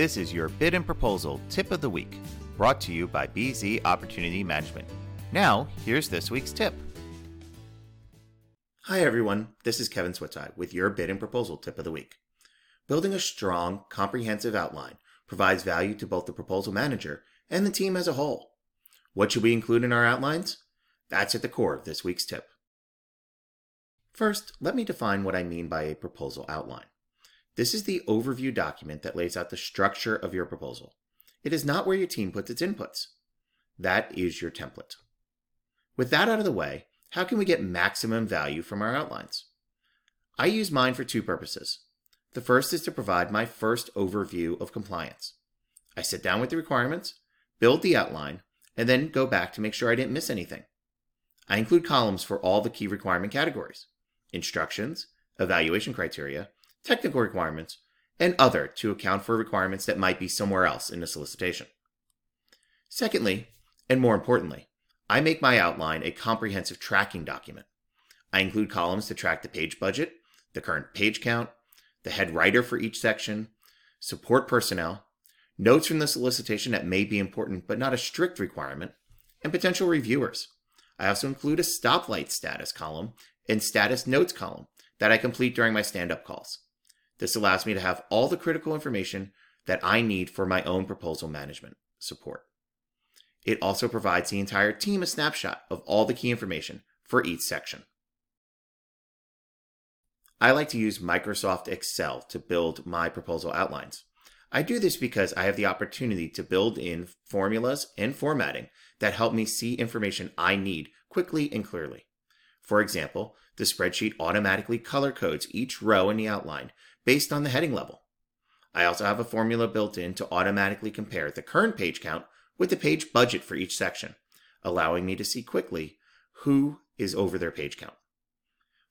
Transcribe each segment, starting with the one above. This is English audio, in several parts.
This is your bid and proposal tip of the week, brought to you by BZ Opportunity Management. Now, here's this week's tip. Hi, everyone. This is Kevin Switaj with your bid and proposal tip of the week. Building a strong, comprehensive outline provides value to both the proposal manager and the team as a whole. What should we include in our outlines? That's at the core of this week's tip. First, let me define what I mean by a proposal outline. This is the overview document that lays out the structure of your proposal. It is not where your team puts its inputs. That is your template. With that out of the way, how can we get maximum value from our outlines? I use mine for two purposes. The first is to provide my first overview of compliance. I sit down with the requirements, build the outline, and then go back to make sure I didn't miss anything. I include columns for all the key requirement categories instructions, evaluation criteria, technical requirements, and other to account for requirements that might be somewhere else in the solicitation. Secondly, and more importantly, I make my outline a comprehensive tracking document. I include columns to track the page budget, the current page count, the head writer for each section, support personnel, notes from the solicitation that may be important but not a strict requirement, and potential reviewers. I also include a stoplight status column and status notes column that I complete during my stand up calls. This allows me to have all the critical information that I need for my own proposal management support. It also provides the entire team a snapshot of all the key information for each section. I like to use Microsoft Excel to build my proposal outlines. I do this because I have the opportunity to build in formulas and formatting that help me see information I need quickly and clearly. For example, the spreadsheet automatically color codes each row in the outline based on the heading level. I also have a formula built in to automatically compare the current page count with the page budget for each section, allowing me to see quickly who is over their page count.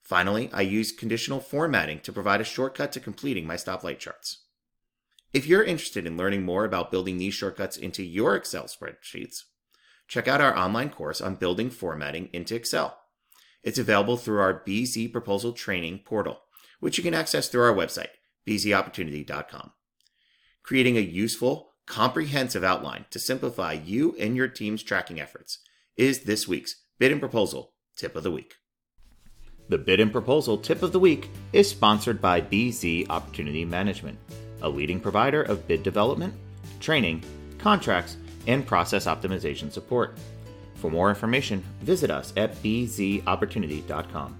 Finally, I use conditional formatting to provide a shortcut to completing my stoplight charts. If you're interested in learning more about building these shortcuts into your Excel spreadsheets, check out our online course on building formatting into Excel. It's available through our BZ Proposal Training portal, which you can access through our website, bzopportunity.com. Creating a useful, comprehensive outline to simplify you and your team's tracking efforts is this week's Bid and Proposal Tip of the Week. The Bid and Proposal Tip of the Week is sponsored by BZ Opportunity Management, a leading provider of bid development, training, contracts, and process optimization support. For more information, visit us at bzopportunity.com.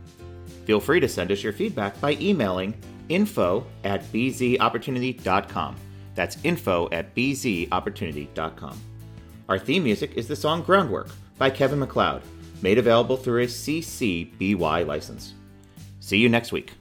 Feel free to send us your feedback by emailing info at bzopportunity.com. That's info at bzopportunity.com. Our theme music is the song Groundwork by Kevin MacLeod, made available through a CC BY license. See you next week.